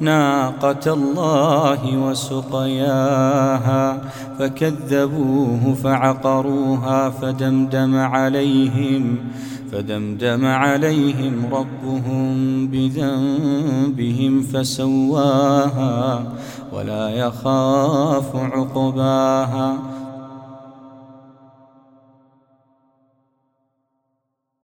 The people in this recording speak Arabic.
ناقة الله وسقياها فكذبوه فعقروها فدمدم عليهم فدمدم عليهم ربهم بذنبهم فسواها ولا يخاف عقباها.